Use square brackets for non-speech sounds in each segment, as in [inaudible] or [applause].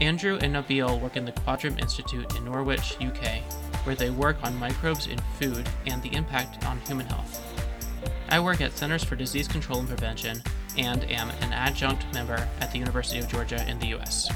Andrew and Nabil work in the Quadram Institute in Norwich, UK, where they work on microbes in food and the impact on human health. I work at Centers for Disease Control and Prevention and am an adjunct member at the University of Georgia in the US.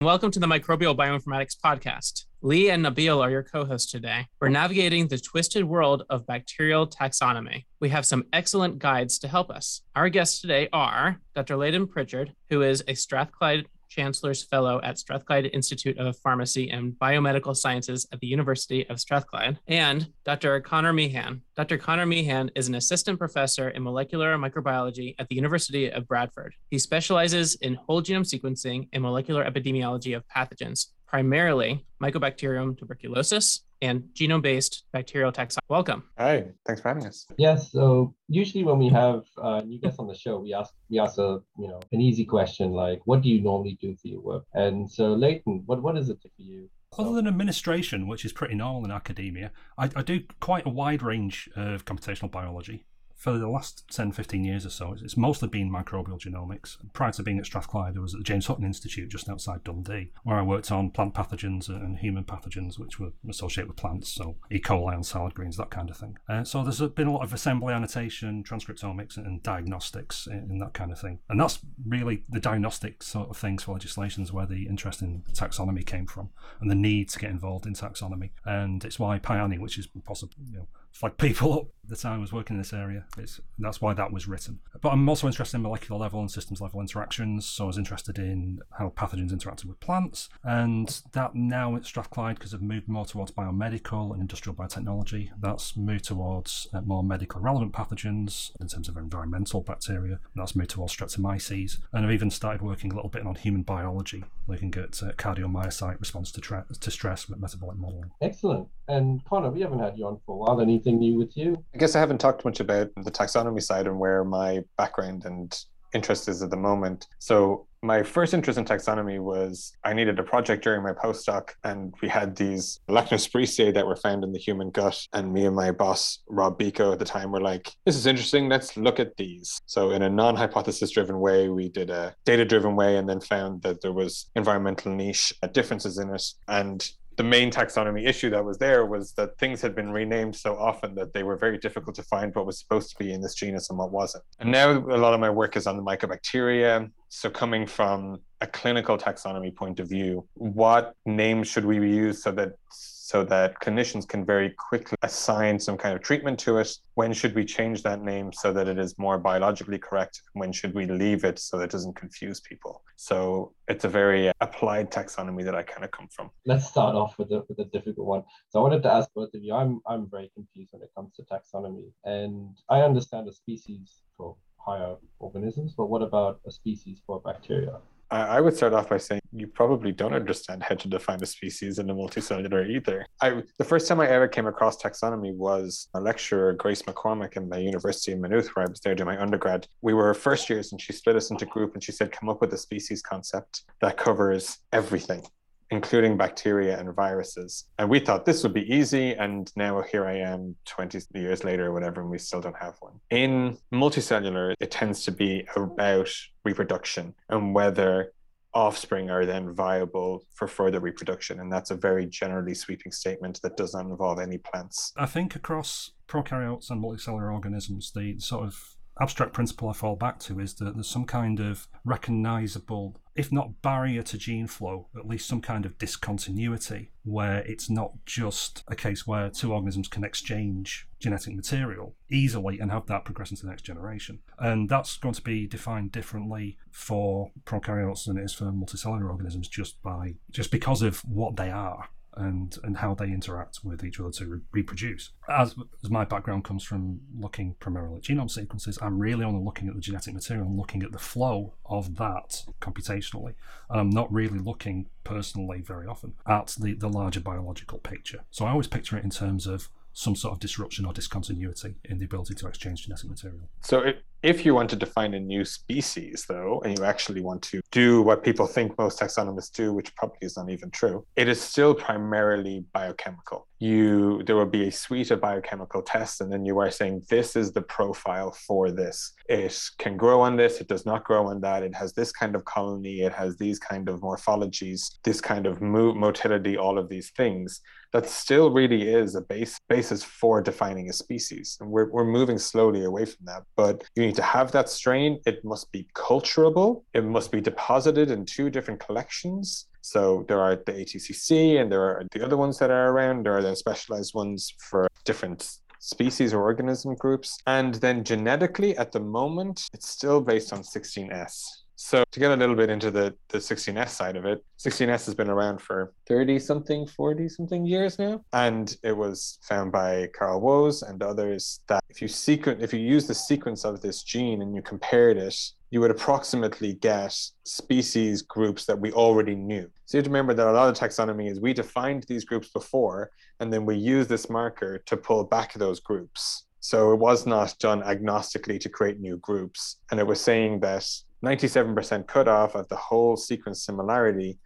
Welcome to the Microbial Bioinformatics Podcast. Lee and Nabil are your co hosts today. We're navigating the twisted world of bacterial taxonomy. We have some excellent guides to help us. Our guests today are Dr. Leighton Pritchard, who is a Strathclyde Chancellor's Fellow at Strathclyde Institute of Pharmacy and Biomedical Sciences at the University of Strathclyde, and Dr. Connor Meehan. Dr. Connor Meehan is an assistant professor in molecular microbiology at the University of Bradford. He specializes in whole genome sequencing and molecular epidemiology of pathogens, primarily Mycobacterium tuberculosis and genome-based bacterial taxonomy. Welcome. Hi, thanks for having us. Yes. So usually when we have uh, new guests on the show, we ask we ask a you know an easy question like, "What do you normally do for your work?" And so Leighton, what what is it for you? Other than administration, which is pretty normal in academia, I, I do quite a wide range of computational biology for the last 10, 15 years or so, it's mostly been microbial genomics. Prior to being at Strathclyde, I was at the James Hutton Institute just outside Dundee, where I worked on plant pathogens and human pathogens, which were associated with plants, so E. coli and salad greens, that kind of thing. Uh, so there's been a lot of assembly annotation, transcriptomics, and diagnostics in, in, that kind of thing. And that's really the diagnostic sort of things for legislations where the interest in taxonomy came from and the need to get involved in taxonomy. And it's why PyAni, which is possible, you know, flag people up the time I was working in this area. It's, that's why that was written. But I'm also interested in molecular level and systems level interactions. So I was interested in how pathogens interacted with plants. And that now at Strathclyde, because I've moved more towards biomedical and industrial biotechnology, that's moved towards uh, more medical relevant pathogens in terms of environmental bacteria. That's moved towards streptomyces. And I've even started working a little bit on human biology, looking at uh, cardiomyocyte response to, tra- to stress with metabolic modeling. Excellent. And Connor, we haven't had you on for a while. Anything new with you? I guess I haven't talked much about the taxonomy side and where my background and interest is at the moment. So my first interest in taxonomy was I needed a project during my postdoc, and we had these Lactobacilli that were found in the human gut. And me and my boss, Rob Beiko, at the time were like, this is interesting. Let's look at these. So, in a non hypothesis driven way, we did a data driven way and then found that there was environmental niche differences in it. And the main taxonomy issue that was there was that things had been renamed so often that they were very difficult to find what was supposed to be in this genus and what wasn't. And now a lot of my work is on the mycobacteria. So, coming from a clinical taxonomy point of view, what names should we use so that so that clinicians can very quickly assign some kind of treatment to it. When should we change that name so that it is more biologically correct? When should we leave it so that it doesn't confuse people? So it's a very applied taxonomy that I kind of come from. Let's start off with a, with a difficult one. So I wanted to ask both of you, I'm, I'm very confused when it comes to taxonomy. And I understand a species for higher organisms, but what about a species for bacteria? I would start off by saying you probably don't understand how to define a species in a multicellular either. I, the first time I ever came across taxonomy was a lecturer, Grace McCormack, in the University of Maynooth, where I was there doing my undergrad. We were first years and she split us into group and she said, come up with a species concept that covers everything including bacteria and viruses. And we thought this would be easy. And now here I am 20 years later or whatever, and we still don't have one. In multicellular, it tends to be about reproduction and whether offspring are then viable for further reproduction. And that's a very generally sweeping statement that does not involve any plants. I think across prokaryotes and multicellular organisms, the sort of abstract principle I fall back to is that there's some kind of recognizable, if not barrier to gene flow, at least some kind of discontinuity where it's not just a case where two organisms can exchange genetic material easily and have that progress into the next generation. And that's going to be defined differently for prokaryotes than it is for multicellular organisms just by just because of what they are and, and how they interact with each other to re- reproduce. As, as my background comes from looking primarily at genome sequences, I'm really only looking at the genetic material and looking at the flow of that computationally. And I'm not really looking personally very often at the, the larger biological picture. So I always picture it in terms of some sort of disruption or discontinuity in the ability to exchange genetic material. So if, if you want to define a new species, though, and you actually want to do what people think most taxonomists do, which probably is not even true, it is still primarily biochemical. You there will be a suite of biochemical tests, and then you are saying this is the profile for this. It can grow on this, it does not grow on that, it has this kind of colony, it has these kind of morphologies, this kind of motility, all of these things that still really is a base basis for defining a species. And we're, we're moving slowly away from that. But you to have that strain. It must be culturable. It must be deposited in two different collections. So there are the ATCC and there are the other ones that are around. There are the specialized ones for different species or organism groups. And then genetically, at the moment, it's still based on 16S. So to get a little bit into the, the 16S side of it, 16S has been around for 30 something, 40 something years now. And it was found by Carl Woese and others that if you sequence, if you use the sequence of this gene and you compared it, you would approximately get species groups that we already knew. So you have to remember that a lot of taxonomy is we defined these groups before, and then we use this marker to pull back those groups. So it was not done agnostically to create new groups. And it was saying that 97% cutoff of the whole sequence similarity,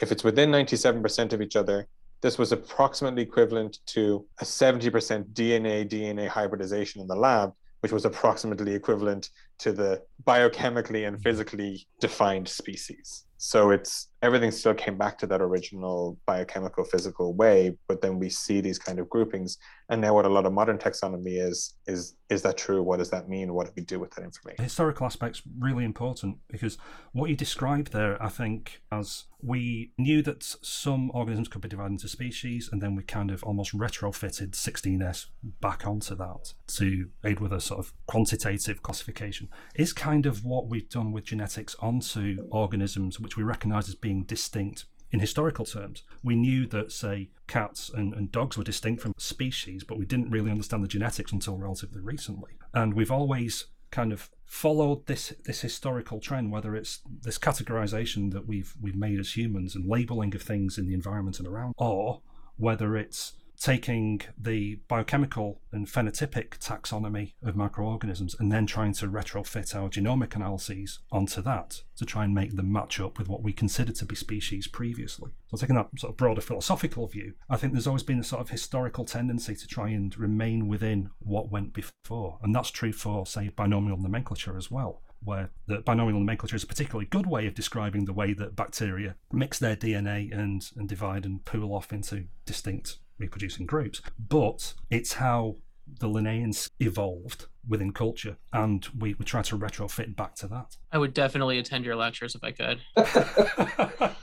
if it's within 97% of each other, this was approximately equivalent to a 70% DNA DNA hybridization in the lab, which was approximately equivalent to the biochemically and physically defined species. So it's everything still came back to that original biochemical physical way, but then we see these kind of groupings. And now what a lot of modern taxonomy is is is that true? What does that mean? What do we do with that information? Historical aspect's really important because what you described there, I think, as we knew that some organisms could be divided into species, and then we kind of almost retrofitted 16S back onto that to aid with a sort of quantitative classification, is kind of what we've done with genetics onto organisms which we recognize as being distinct in historical terms. We knew that, say, cats and, and dogs were distinct from species, but we didn't really understand the genetics until relatively recently. And we've always kind of followed this this historical trend, whether it's this categorization that we've we've made as humans and labeling of things in the environment and around, or whether it's taking the biochemical and phenotypic taxonomy of microorganisms and then trying to retrofit our genomic analyses onto that to try and make them match up with what we considered to be species previously. So, taking that sort of broader philosophical view, I think there's always been a sort of historical tendency to try and remain within what went before. And that's true for, say, binomial nomenclature as well where the binomial nomenclature is a particularly good way of describing the way that bacteria mix their DNA and, and divide and pool off into distinct reproducing groups, but it's how the Linnaeans evolved within culture, and we, we try to retrofit back to that. I would definitely attend your lectures if I could. [laughs]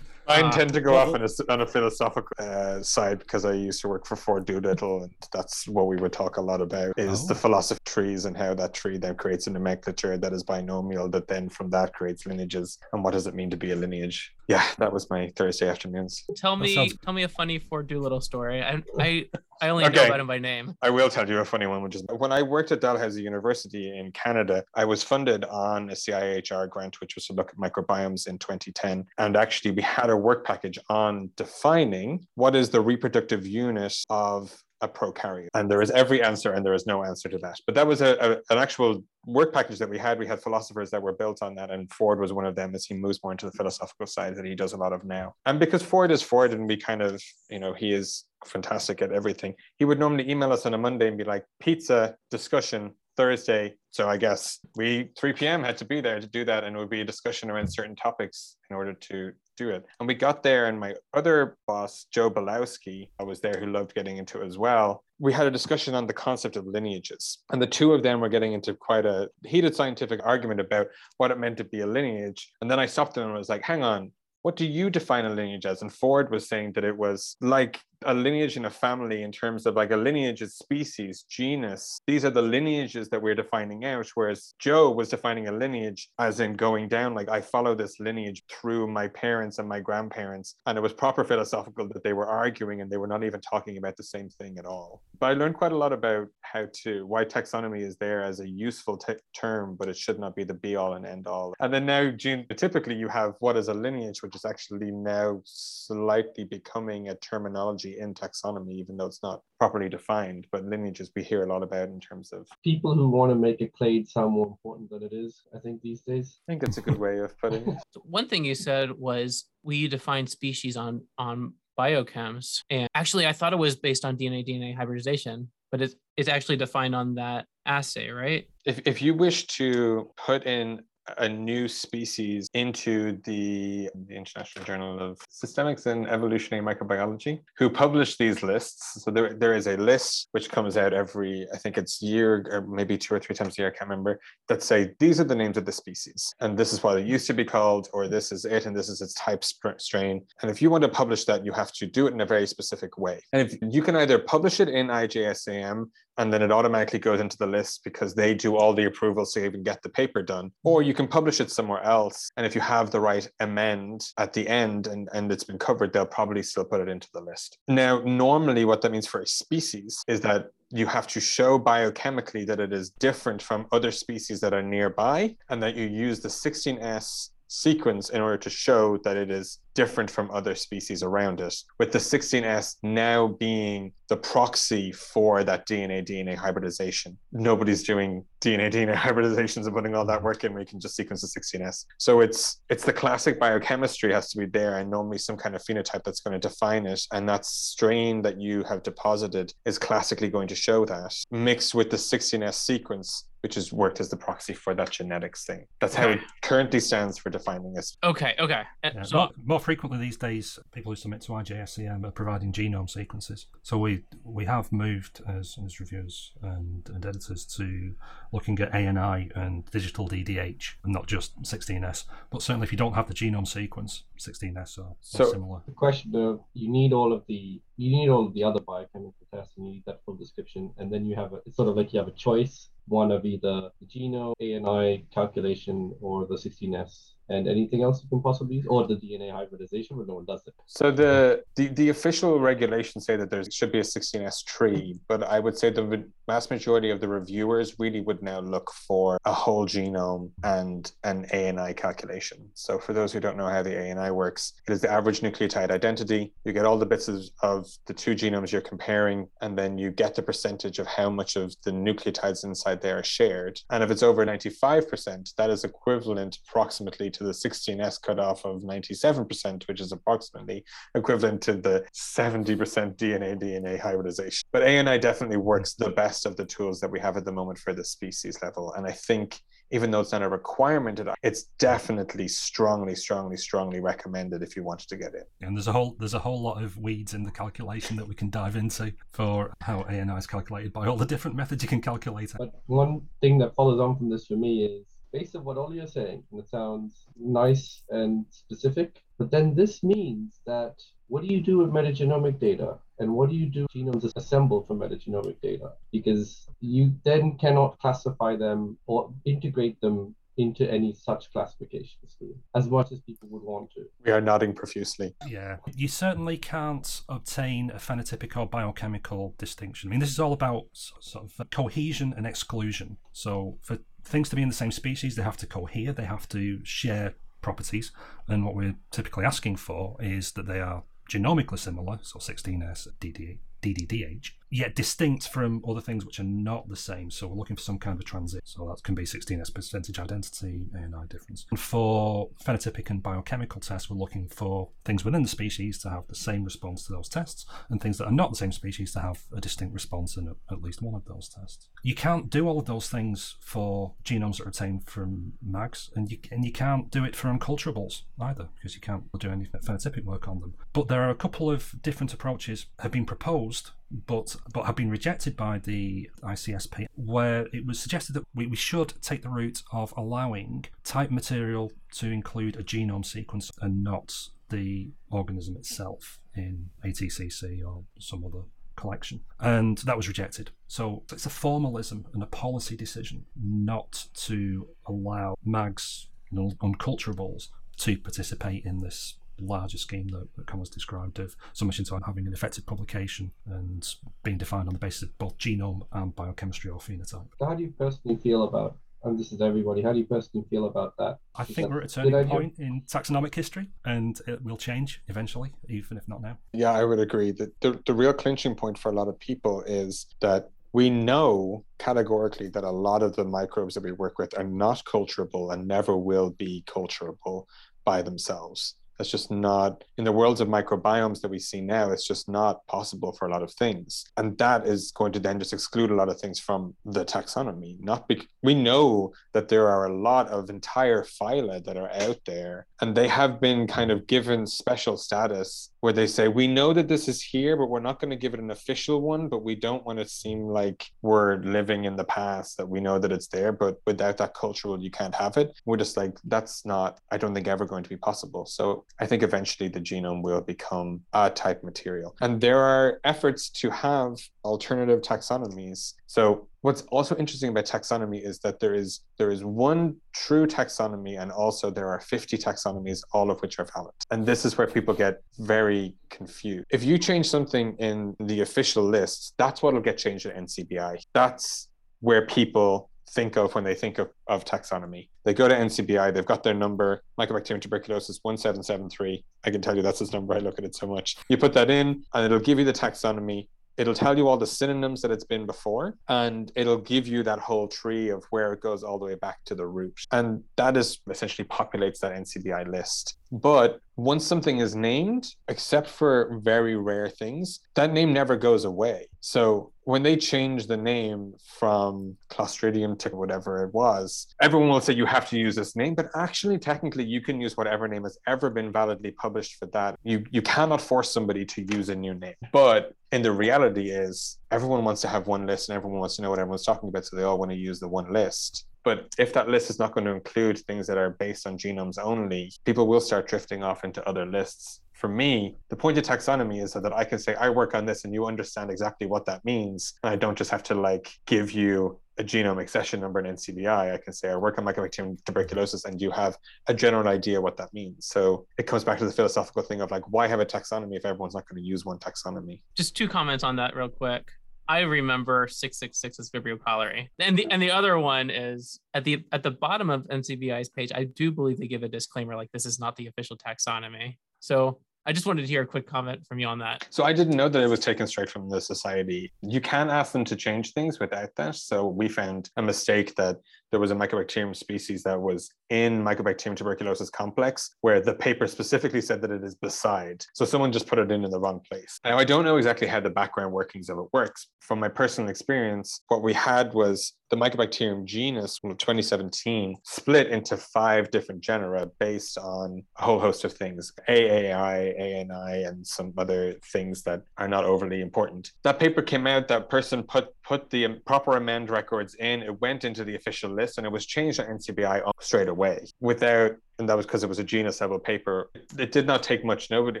I intend to go off on a, on a philosophical uh, side because I used to work for Ford Doolittle, and that's what we would talk a lot about is oh. the philosophy of trees and how that tree then creates a nomenclature that is binomial, that then from that creates lineages, and what does it mean to be a lineage? Yeah, that was my Thursday afternoons. Tell me, sounds... tell me a funny Ford Doolittle story. I, I, I only okay. know about him by name. I will tell you a funny one, which is when I worked at Dalhousie University in Canada, I was funded on a CIHR grant, which was to look at microbiomes in 2010, and actually we had a work package on defining what is the reproductive unit of a prokaryote. And there is every answer and there is no answer to that. But that was a, a, an actual work package that we had. We had philosophers that were built on that, and Ford was one of them as he moves more into the philosophical side that he does a lot of now. And because Ford is Ford and we kind of, you know, he is fantastic at everything, he would normally email us on a Monday and be like, pizza discussion Thursday. So I guess we 3 p.m. had to be there to do that, and it would be a discussion around certain topics in order to do it. And we got there, and my other boss, Joe Bielawski, I was there who loved getting into it as well. We had a discussion on the concept of lineages, and the two of them were getting into quite a heated scientific argument about what it meant to be a lineage. And then I stopped them and was like, "Hang on, what do you define a lineage as? And Ford was saying that it was like a lineage in a family in terms of like a lineage is species, genus. These are the lineages that we're defining out. Whereas Joe was defining a lineage as in going down, like I follow this lineage through my parents and my grandparents. And it was proper philosophical that they were arguing and they were not even talking about the same thing at all. But I learned quite a lot about how to, why taxonomy is there as a useful term, but it should not be the be all and end all. And then now, June, typically you have what is a lineage, which is actually now slightly becoming a terminology in taxonomy, even though it's not properly defined. But lineages we hear a lot about in terms of people who want to make a clade sound more important than it is. I think these days. I think it's a good way of putting it. [laughs] One thing you said was we define species on on biochems, and actually I thought it was based on DNA DNA hybridization, but it's it's actually defined on that assay, right? If if you wish to put in a new species into the, the, International Journal of Systemics and Evolutionary Microbiology, who publish these lists. So there, there is a list which comes out every, I think it's year or maybe two or three times a year, I can't remember, that say these are the names of the species. And this is what it used to be called, or this is it, and this is its type strain. And if you want to publish that, you have to do it in a very specific way. And if you can either publish it in IJSEM and then it automatically goes into the list because they do all the approvals to even get the paper done. Or you can publish it somewhere else. And if you have the right amend at the end and, and it's been covered, they'll probably still put it into the list. Now, normally what that means for a species is that you have to show biochemically that it is different from other species that are nearby and that you use the 16S sequence in order to show that it is different from other species around it, with the 16S now being the proxy for that DNA DNA hybridization. Nobody's doing DNA DNA hybridizations and putting all that work in. We can just sequence the 16S. So it's it's the classic biochemistry has to be there, and normally some kind of phenotype that's going to define it, and that strain that you have deposited is classically going to show that mixed with the 16S sequence which has worked as the proxy for that genetics thing. That's how it currently stands for defining this. Okay, okay. Uh, yeah, so more, more, frequently these days, people who submit to IJSEM are providing genome sequences. So we we have moved as, as reviewers and, and editors to looking at ANI and digital DDH, and not just 16S. But certainly, if you don't have the genome sequence, 16S are, so, similar. The question of you need all of the you need all of the other biochemical tests, and you need that full description, and then you have a, it's sort of like you have a choice one of either the genome ANI calculation or the 16S and anything else you can possibly use, or the DNA hybridization, but no one does it. So the the, the official regulations say that there should be a 16S tree, but I would say the vast majority of the reviewers really would now look for a whole genome and an ANI calculation. So for those who don't know how the ANI works, it is the average nucleotide identity. You get all the bits of, of the two genomes you're comparing, and then you get the percentage of how much of the nucleotides inside there are shared. And if it's over 95%, that is equivalent approximately to to the 16S cutoff of 97%, which is approximately equivalent to the 70% DNA DNA hybridization. But ANI definitely works the best of the tools that we have at the moment for the species level. And I think even though it's not a requirement, it's definitely strongly, strongly, strongly recommended if you wanted to get in. And there's a whole there's a whole lot of weeds in the calculation that we can dive into for how ANI is calculated by all the different methods you can calculate it. But one thing that follows on from this for me is based on what all you're saying, and it sounds nice and specific, but then this means that what do you do with metagenomic data? And what do you do genomes assembled from metagenomic data? Because you then cannot classify them or integrate them into any such classification scheme as much as people would want to. We are nodding profusely. Yeah. You certainly can't obtain a phenotypic or biochemical distinction. I mean, this is all about sort of cohesion and exclusion. So for things to be in the same species, they have to cohere, they have to share properties. And what we're typically asking for is that they are genomically similar, so 16S, DD, DDDH, yet distinct from other things which are not the same. So we're looking for some kind of a transit. So that can be 16S percentage identity, ANI difference. And for phenotypic and biochemical tests, we're looking for things within the species to have the same response to those tests, and things that are not the same species to have a distinct response in at least one of those tests. You can't do all of those things for genomes that are obtained from MAGs, and you and you can't do it for unculturables either, because you can't do any phenotypic work on them. But there are a couple of different approaches have been proposed but but have been rejected by the ICSP, where it was suggested that we, we should take the route of allowing type material to include a genome sequence and not the organism itself in ATCC or some other collection. And that was rejected. So it's a formalism and a policy decision not to allow MAGs and unculturables to participate in this larger scheme that, that Connor's described of so much into having an effective publication and being defined on the basis of both genome and biochemistry or phenotype. How do you personally feel about and this is everybody. How do you personally feel about that? I Is think that we're at a a turning point in taxonomic history, and it will change eventually, even if not now. Yeah, I would agree that the, the real clinching point for a lot of people is that we know categorically that a lot of the microbes that we work with are not culturable and never will be culturable by themselves. That's just not in the worlds of microbiomes that we see now, it's just not possible for a lot of things. And that is going to then just exclude a lot of things from the taxonomy. Not be- we know that there are a lot of entire phyla that are out there, and they have been kind of given special status where they say, We know that this is here, but we're not going to give it an official one, but we don't want to seem like we're living in the past, that we know that it's there, but without that cultural, you can't have it. We're just like, that's not, I don't think, ever going to be possible. So I think eventually the genome will become a type material. And there are efforts to have alternative taxonomies. So what's also interesting about taxonomy is that there is there is one true taxonomy and also there are 50 taxonomies all of which are valid. And this is where people get very confused. If you change something in the official lists that's what will get changed at ncbi that's where people think of when they think of, of taxonomy. They go to ncbi they've got their number mycobacterium tuberculosis 1773 i can tell you that's his number i look at it so much. You put that in and it'll give you the taxonomy it'll tell you all the synonyms that it's been before and it'll give you that whole tree of where it goes all the way back to the root and that is essentially populates that ncbi list but once something is named except for very rare things that name never goes away. So when they change the name from clostridium to whatever it was everyone will say you have to use this name but actually technically you can use whatever name has ever been validly published for that. You you cannot force somebody to use a new name. But in the reality is everyone wants to have one list and everyone wants to know what everyone's talking about so they all want to use the one list but if that list is not going to include things that are based on genomes only people will start drifting off into other lists for me the point of taxonomy is so that i can say i work on this and you understand exactly what that means and i don't just have to like give you a genome accession number in NCBI, I can say I work on mycobacterium tuberculosis, and you have a general idea what that means. So it comes back to the philosophical thing of like, why have a taxonomy if everyone's not going to use one taxonomy? Just two comments on that real quick. I remember 666 is Vibrio cholerae. And the and the other one is at the at the bottom of NCBI's page, I do believe they give a disclaimer like this is not the official taxonomy. So I just wanted to hear a quick comment from you on that. So I didn't know that it was taken straight from the society. You can ask them to change things without that. So we found a mistake that there was a mycobacterium species that was in mycobacterium tuberculosis complex where the paper specifically said that it is beside. So someone just put it in in the wrong place. Now I don't know exactly how the background workings of it works. From my personal experience, what we had was the mycobacterium genus from 2017 split into five different genera based on a whole host of things AAI, ANI, and some other things that are not overly important. That paper came out, that person put put the proper amend records in, it went into the official list, and it was changed on NCBI straight away without and that was because it was a genus level paper. It did not take much. Nobody,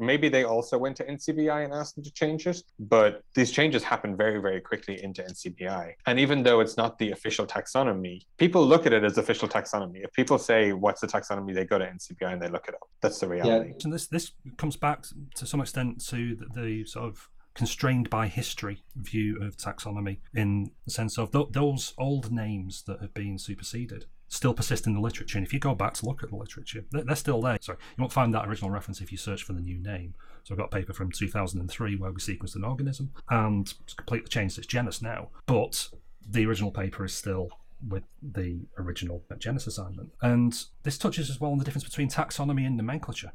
maybe they also went to NCBI and asked them to change it, but these changes happened very, very quickly into NCBI. And even though it's not the official taxonomy, people look at it as official taxonomy. If people say, What's the taxonomy? they go to NCBI and they look it up. That's the reality. Yeah. And this this comes back to some extent to the, the sort of constrained by history view of taxonomy in the sense of th- those old names that have been superseded still persist in the literature. And if you go back to look at the literature, they're, they're still there. Sorry, you won't find that original reference if you search for the new name. So I've got a paper from 2003 where we sequenced an organism and it's completely changed its genus now. But the original paper is still with the original genus assignment. And this touches as well on the difference between taxonomy and nomenclature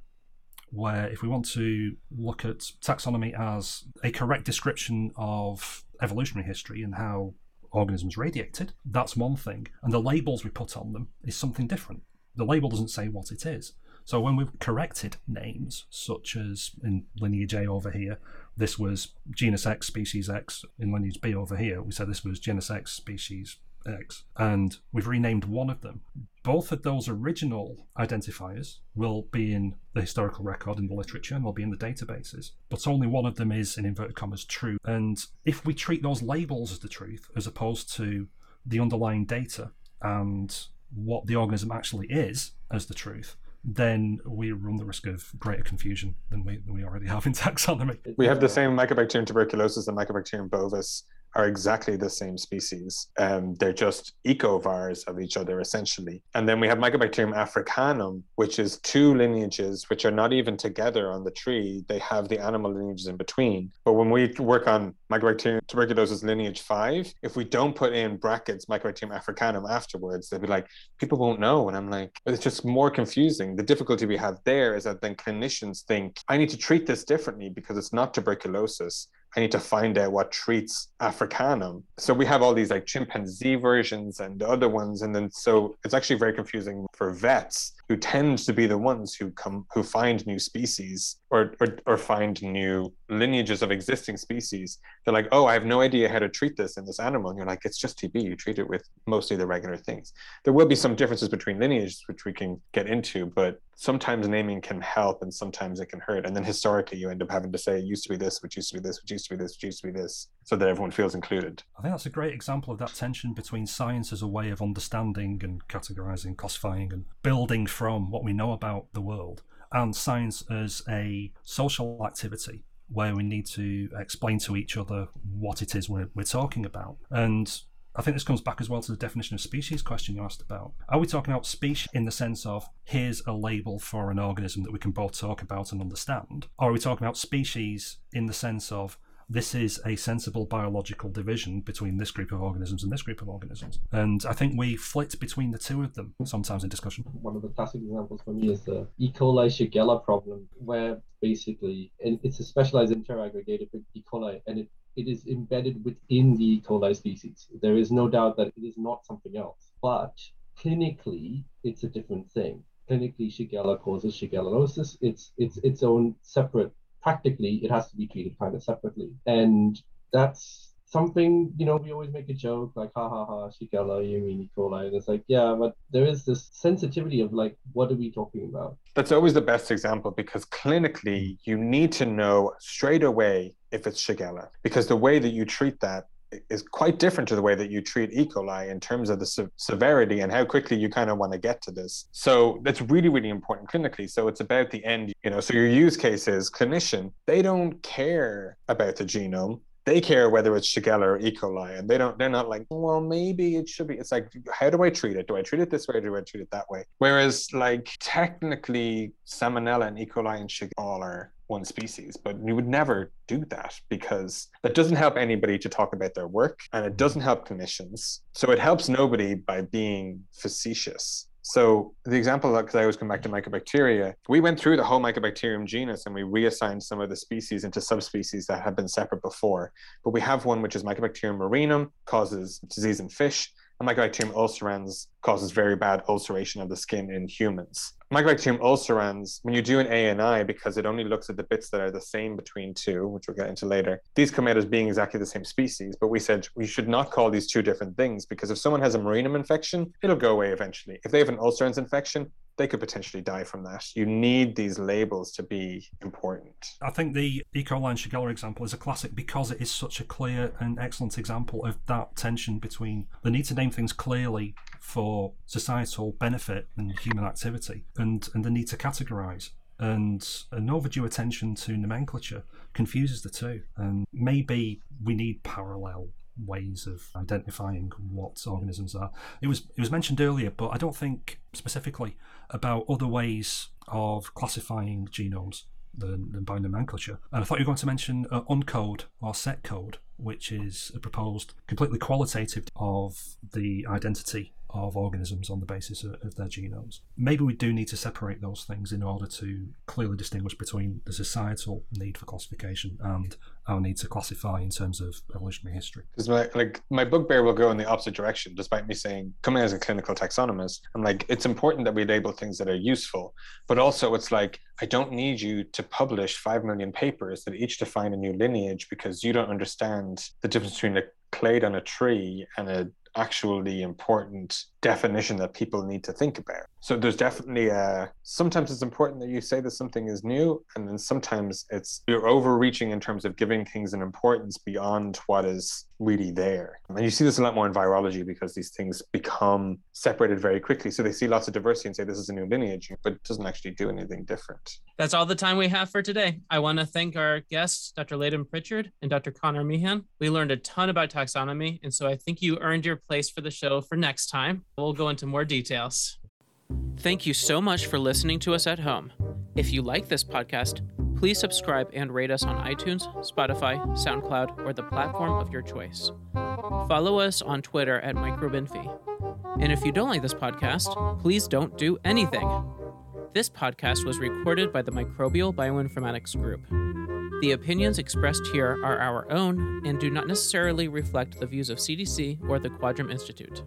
where if we want to look at taxonomy as a correct description of evolutionary history and how organisms radiated, that's one thing. And the labels we put on them is something different. The label doesn't say what it is. So when we've corrected names, such as in lineage A over here, this was genus X, species X in lineage B over here. We said this was genus X, species X, and we've renamed one of them. Both of those original identifiers will be in the historical record in the literature and will be in the databases, but only one of them is, in inverted commas, true. And if we treat those labels as the truth, as opposed to the underlying data and what the organism actually is as the truth, then we run the risk of greater confusion than we, than we already have in [laughs] taxonomy. We have the same Mycobacterium tuberculosis and Mycobacterium bovis are exactly the same species. Um, they're just ecovars of each other, essentially. And then we have Mycobacterium africanum, which is two lineages which are not even together on the tree. They have the animal lineages in between. But when we work on Mycobacterium tuberculosis lineage five, if we don't put in brackets Mycobacterium africanum afterwards, they'll be like, people won't know. And I'm like, it's just more confusing. The difficulty we have there is that then clinicians think, I need to treat this differently because it's not tuberculosis. I need to find out what treats Africanum. So we have all these like chimpanzee versions and other ones. And then so it's actually very confusing for vets who tend to be the ones who come who find new species or, or or find new lineages of existing species. They're like, oh, I have no idea how to treat this in this animal. And you're like, it's just TB. You treat it with mostly the regular things. There will be some differences between lineages, which we can get into, but sometimes naming can help and sometimes it can hurt. And then historically, you end up having to say it used to be this, which used to be this, which used to be this, which used to be this, so that everyone feels included. I think that's a great example of that tension between science as a way of understanding and categorizing, classifying, and building from what we know about the world, and science as a social activity where we need to explain to each other what it is we're, we're talking about. And I think this comes back as well to the definition of species question you asked about. Are we talking about species in the sense of here's a label for an organism that we can both talk about and understand? Or are we talking about species in the sense of this is a sensible biological division between this group of organisms and this group of organisms. And I think we flit between the two of them sometimes in discussion. One of the classic examples for me is the E. coli Shigella problem, where basically it's a specialized interaggregated E. coli and it, it is embedded within the E. coli species. There is no doubt that it is not something else, but clinically, it's a different thing. Clinically, Shigella causes Shigellosis. It's it's its own separate practically it has to be treated kind of separately. And that's something, you know, we always make a joke like, ha ha ha, Shigella, you mean E. coli. And it's like, yeah, but there is this sensitivity of like, what are we talking about? That's always the best example because clinically, you need to know straight away if it's Shigella because the way that you treat that is quite different to the way that you treat E. coli in terms of the se- severity and how quickly you kind of want to get to this. So that's really, really important clinically. So it's about the end, you know. So your use case is clinician, they don't care about the genome. They care whether it's Shigella or E. coli, and they don't. They're not like, well, maybe it should be. It's like, how do I treat it? Do I treat it this way, or do I treat it that way? Whereas, like, technically, Salmonella and E. coli and Shigella are one species, but we would never do that because that doesn't help anybody to talk about their work and it doesn't help clinicians. So it helps nobody by being facetious. So the example, because I always come back to Mycobacteria, we went through the whole Mycobacterium genus and we reassigned some of the species into subspecies that had been separate before. But we have one which is Mycobacterium marinum, causes disease in fish, Mycobacterium ulcerans causes very bad ulceration of the skin in humans. Mycobacterium ulcerans, when you do an ANI, because it only looks at the bits that are the same between two, which we'll get into later, these come out as being exactly the same species. But we said we should not call these two different things because if someone has a marinum infection, it'll go away eventually. If they have an ulcerans infection, they could potentially die from that. You need these labels to be important. I think the E. coli Shigella example is a classic because it is such a clear and excellent example of that tension between the need to name things clearly for societal benefit and human activity and, and the need to categorize. And an overdue attention to nomenclature confuses the two. And maybe we need parallel ways of identifying what organisms are. It was it was mentioned earlier, but I don't think specifically about other ways of classifying genomes than, than by nomenclature. And I thought you were going to mention uh, uncode or SeqCode, which is a proposed completely qualitative of the identity of organisms on the basis of, of, their genomes. Maybe we do need to separate those things in order to clearly distinguish between the societal need for classification and our need to classify in terms of evolutionary history. Because my like my bugbear will go in the opposite direction, despite me saying coming as a clinical taxonomist, I'm like, it's important that we label things that are useful, but also it's like I don't need you to publish five million papers that each define a new lineage because you don't understand the difference between a clade on a tree and a actually important definition that people need to think about. So there's definitely a sometimes it's important that you say that something is new, and then sometimes it's you're overreaching in terms of giving things an importance beyond what is really there. And you see this a lot more in virology because these things become separated very quickly. So they see lots of diversity and say this is a new lineage, but it doesn't actually do anything different. That's all the time we have for today. I want to thank our guests, Dr. Leighton Pritchard and Dr. Connor Meehan. We learned a ton about taxonomy, and so I think you earned your place for the show for next time. We'll go into more details. Thank you so much for listening to us at home. If you like this podcast, please subscribe and rate us on iTunes, Spotify, SoundCloud, or the platform of your choice. Follow us on Twitter at microbinfie. And if you don't like this podcast, please don't do anything. This podcast was recorded by the Microbial Bioinformatics Group. The opinions expressed here are our own and do not necessarily reflect the views of CDC or the Quadram Institute.